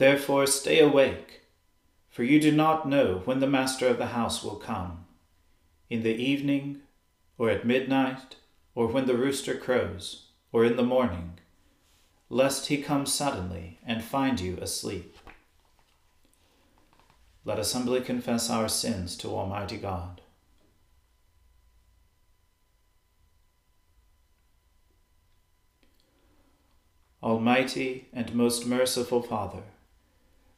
Therefore stay awake, for you do not know when the master of the house will come in the evening, or at midnight, or when the rooster crows, or in the morning, lest he come suddenly and find you asleep. Let us humbly confess our sins to Almighty God. Almighty and most merciful Father,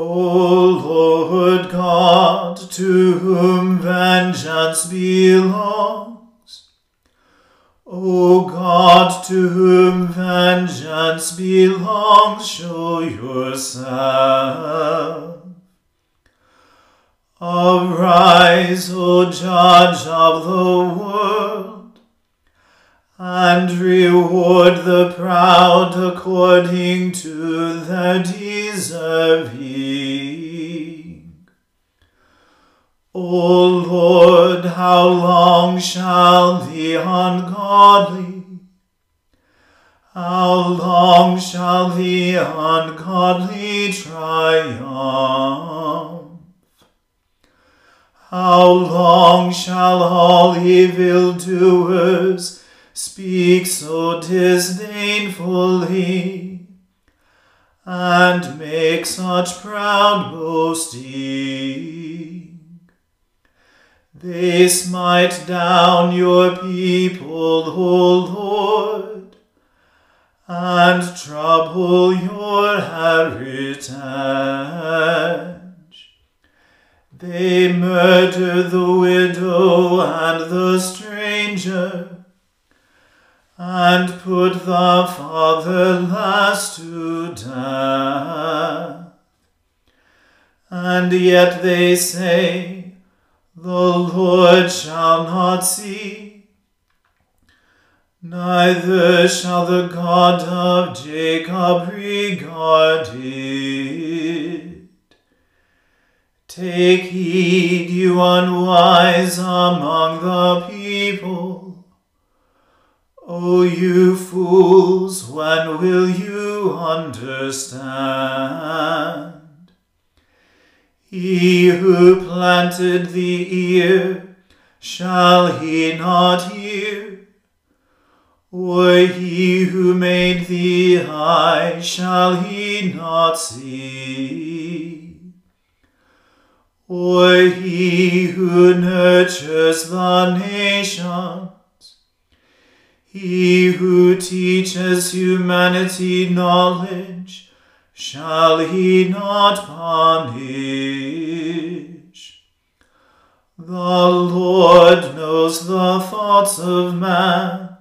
O Lord God, to whom vengeance belongs, O God, to whom vengeance belongs, show yourself. Arise, O Judge of the world, and reward the proud according to their deserving. O Lord, how long shall the ungodly, how long shall the ungodly triumph? How long shall all evildoers speak so disdainfully, and make such proud boasting? They smite down your people, O Lord, and trouble your heritage. They murder the widow and the stranger, and put the fatherless to death. And yet they say, The Lord shall not see neither shall the God of Jacob regard it. Take heed, you unwise among the people. O you fools, when will you understand? He who planted the ear, shall he not hear? Or he who made the eye, shall he not see? Or he who nurtures the nations, he who teaches humanity knowledge, shall he not punish? The Lord knows the thoughts of man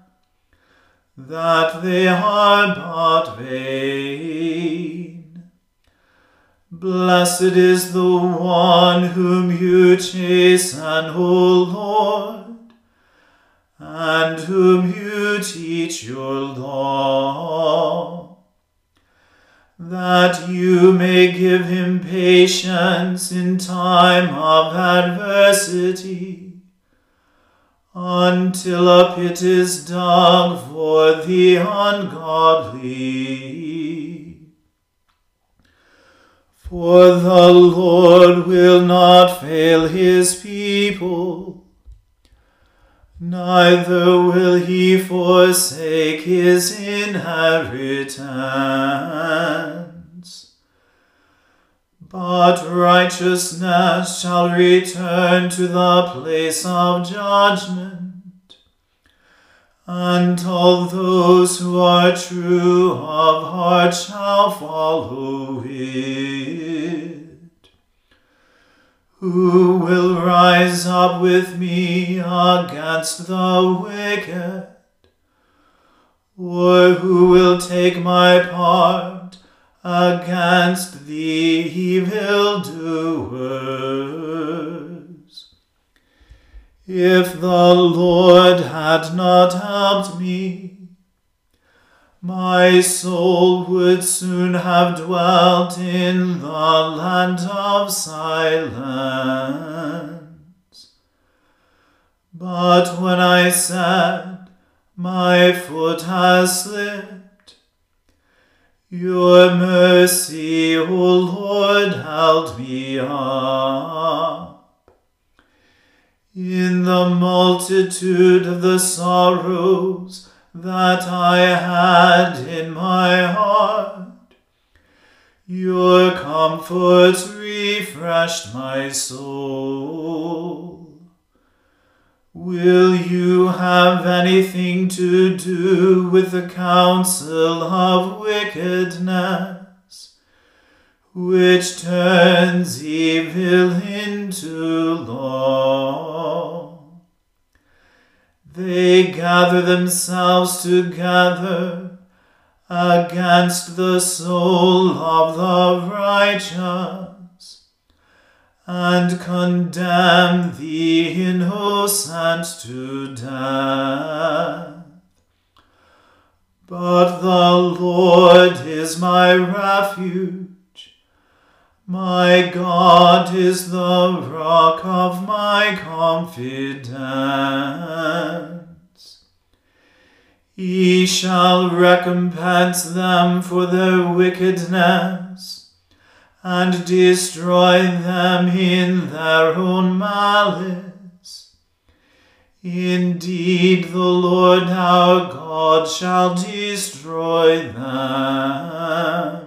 that they are but vain. Blessed is the one whom you chasten, O Lord, and whom you teach your law, that you may give him patience in time of adversity until a pit is dug for the ungodly. For the Lord will not fail his people, neither will he forsake his inheritance. But righteousness shall return to the place of judgment, and all those who are true of heart shall follow it. Who will rise up with me against the wicked? Or who will take my part? against the evildoers. If the Lord had not helped me, my soul would soon have dwelt in the land of silence. But when I said, My foot has slipped, your mercy, O Lord, held me up. In the multitude of the sorrows that I had in my heart, your comfort refreshed my soul. Will you have anything to do with the counsel of wickedness, which turns evil into law? They gather themselves together against the soul of the righteous and condemn the innocent to death. But the Lord is my refuge. My God is the rock of my confidence. He shall recompense them for their wickedness and destroy them in their own malice. Indeed, the Lord our God shall destroy them.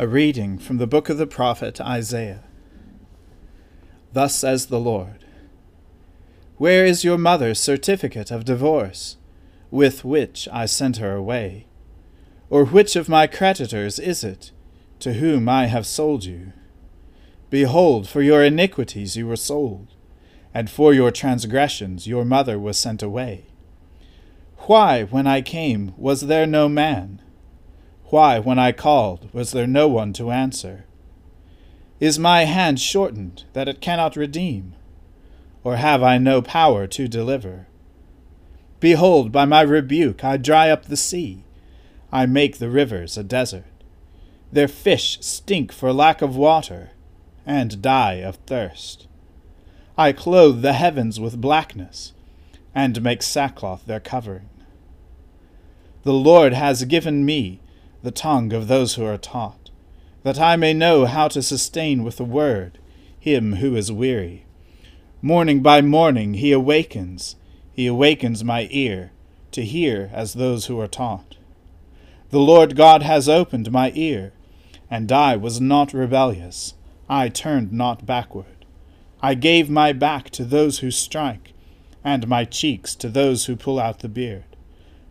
A reading from the book of the prophet Isaiah. Thus says the Lord Where is your mother's certificate of divorce? with which I sent her away? Or which of my creditors is it, to whom I have sold you? Behold, for your iniquities you were sold, and for your transgressions your mother was sent away. Why, when I came, was there no man? Why, when I called, was there no one to answer? Is my hand shortened, that it cannot redeem? Or have I no power to deliver? Behold, by my rebuke I dry up the sea, I make the rivers a desert. Their fish stink for lack of water, and die of thirst. I clothe the heavens with blackness, and make sackcloth their covering. The Lord has given me the tongue of those who are taught, that I may know how to sustain with the word him who is weary. Morning by morning he awakens he awakens my ear to hear as those who are taught. The Lord God has opened my ear, and I was not rebellious. I turned not backward. I gave my back to those who strike, and my cheeks to those who pull out the beard.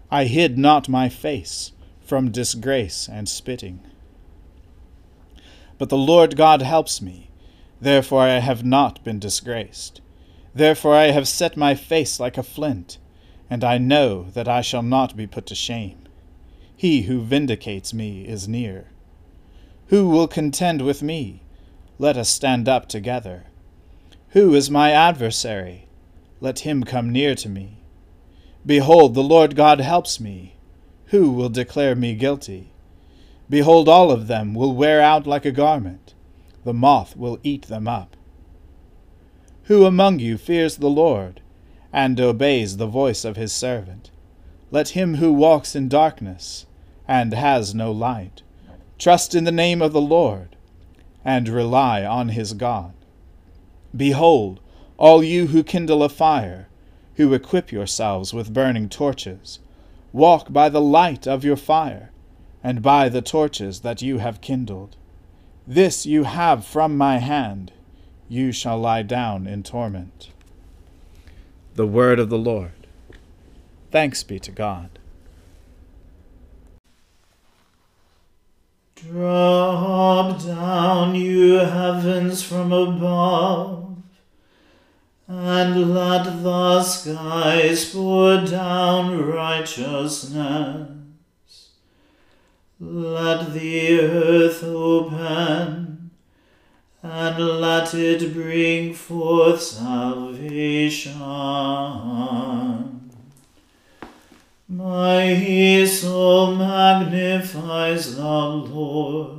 I hid not my face from disgrace and spitting. But the Lord God helps me, therefore I have not been disgraced. Therefore I have set my face like a flint, and I know that I shall not be put to shame. He who vindicates me is near. Who will contend with me? Let us stand up together. Who is my adversary? Let him come near to me. Behold, the Lord God helps me. Who will declare me guilty? Behold, all of them will wear out like a garment. The moth will eat them up. Who among you fears the Lord, and obeys the voice of his servant? Let him who walks in darkness, and has no light, trust in the name of the Lord, and rely on his God. Behold, all you who kindle a fire, who equip yourselves with burning torches, walk by the light of your fire, and by the torches that you have kindled. This you have from my hand you shall lie down in torment. The word of the Lord. Thanks be to God. Drop down, you heavens from above, and let the skies pour down righteousness. Let the earth open and let it bring forth salvation. My soul magnifies the Lord,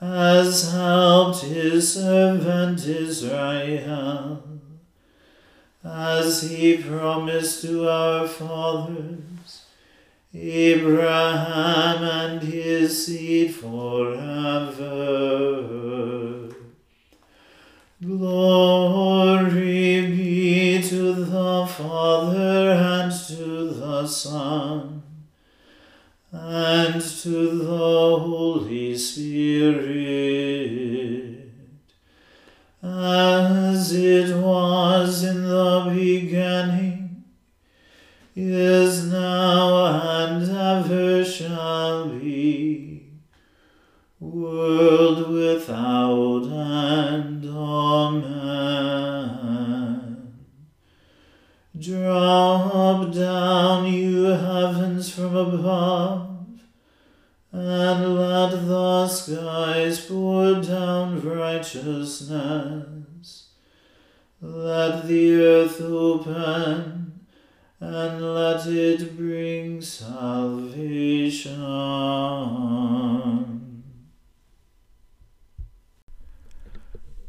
has helped his servant Israel, as he promised to our fathers, Abraham and his seed forever. Glory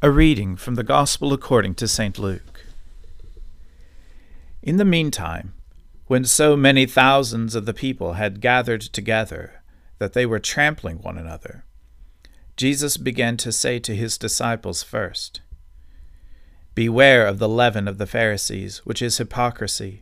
A reading from the Gospel according to St. Luke. In the meantime, when so many thousands of the people had gathered together that they were trampling one another, Jesus began to say to his disciples first, Beware of the leaven of the Pharisees, which is hypocrisy.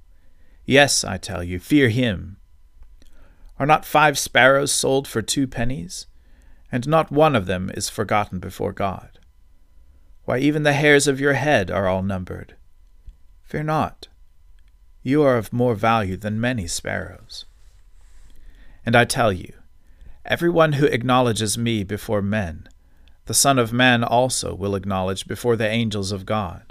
Yes, I tell you, fear him. Are not five sparrows sold for two pennies? And not one of them is forgotten before God. Why, even the hairs of your head are all numbered. Fear not. You are of more value than many sparrows. And I tell you, every one who acknowledges me before men, the Son of Man also will acknowledge before the angels of God.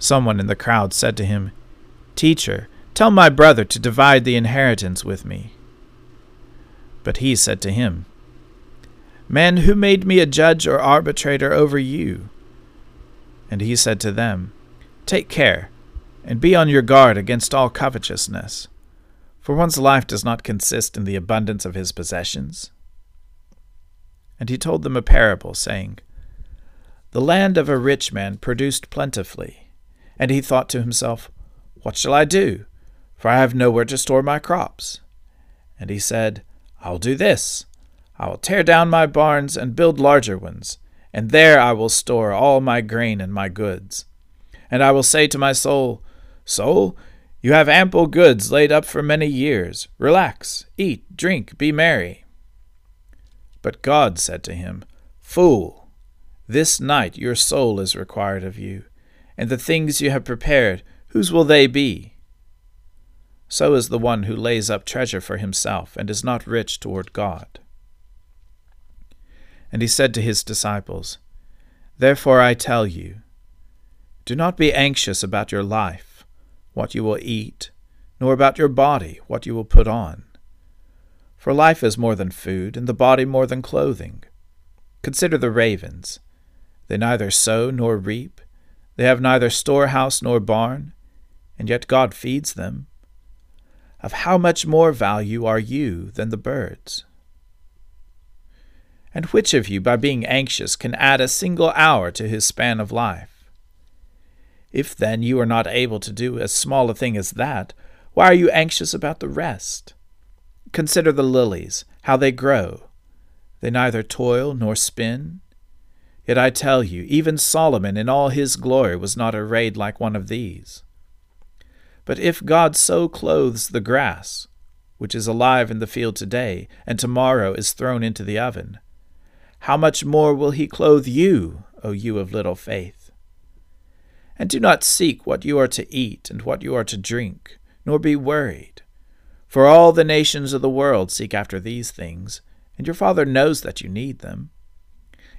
Someone in the crowd said to him, Teacher, tell my brother to divide the inheritance with me. But he said to him, Man, who made me a judge or arbitrator over you? And he said to them, Take care, and be on your guard against all covetousness, for one's life does not consist in the abundance of his possessions. And he told them a parable, saying, The land of a rich man produced plentifully, and he thought to himself, What shall I do? For I have nowhere to store my crops. And he said, I will do this. I will tear down my barns and build larger ones, and there I will store all my grain and my goods. And I will say to my soul, Soul, you have ample goods laid up for many years. Relax, eat, drink, be merry. But God said to him, Fool, this night your soul is required of you, and the things you have prepared, whose will they be? So is the one who lays up treasure for himself and is not rich toward God. And he said to his disciples, Therefore I tell you, do not be anxious about your life, what you will eat, nor about your body what you will put on. For life is more than food, and the body more than clothing. Consider the ravens. They neither sow nor reap, they have neither storehouse nor barn, and yet God feeds them. Of how much more value are you than the birds? And which of you, by being anxious, can add a single hour to his span of life? If then you are not able to do as small a thing as that, why are you anxious about the rest? Consider the lilies, how they grow. They neither toil nor spin. Yet I tell you, even Solomon in all his glory was not arrayed like one of these. But if God so clothes the grass, which is alive in the field today, and tomorrow is thrown into the oven, how much more will he clothe you, O you of little faith? And do not seek what you are to eat and what you are to drink, nor be worried. For all the nations of the world seek after these things, and your Father knows that you need them.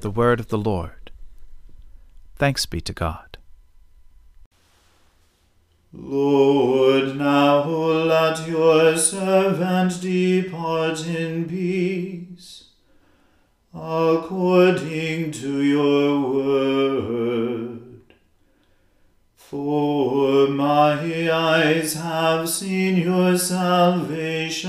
The Word of the Lord. Thanks be to God. Lord, now let your servant depart in peace, according to your word. For my eyes have seen your salvation,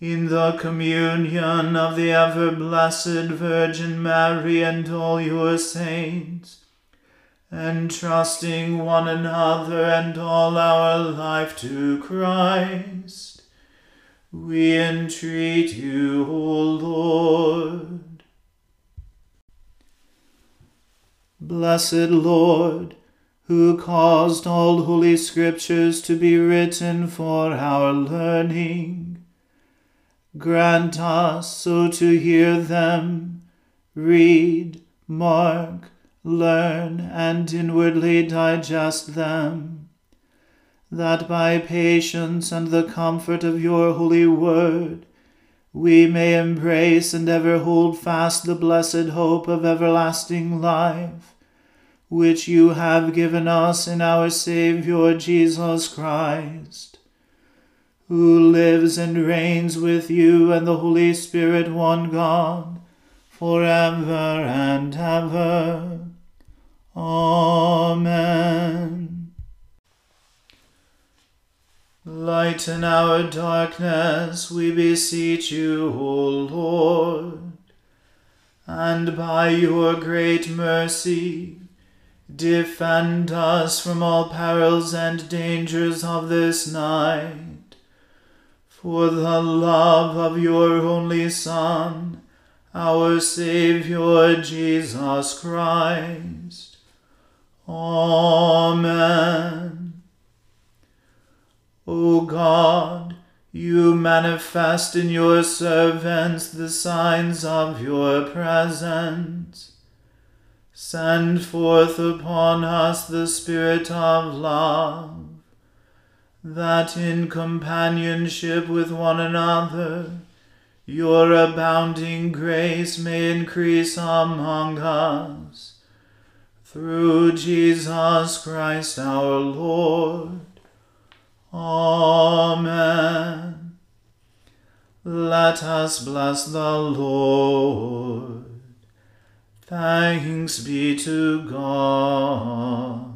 in the communion of the ever blessed Virgin Mary and all your saints, entrusting one another and all our life to Christ. We entreat you, O Lord. Blessed Lord, who caused all holy scriptures to be written for our learning, grant us so to hear them, read, mark, learn, and inwardly digest them, that by patience and the comfort of your holy word we may embrace and ever hold fast the blessed hope of everlasting life, which you have given us in our Saviour Jesus Christ, who lives and reigns with you and the Holy Spirit, one God, for ever and ever. Amen. Lighten our darkness, we beseech you, O Lord, and by your great mercy, defend us from all perils and dangers of this night. For the love of your only Son, our Saviour Jesus Christ. Amen. O God, you manifest in your servants the signs of your presence. Send forth upon us the Spirit of love, that in companionship with one another your abounding grace may increase among us. Through Jesus Christ our Lord. Amen. Let us bless the Lord. Thanks be to God.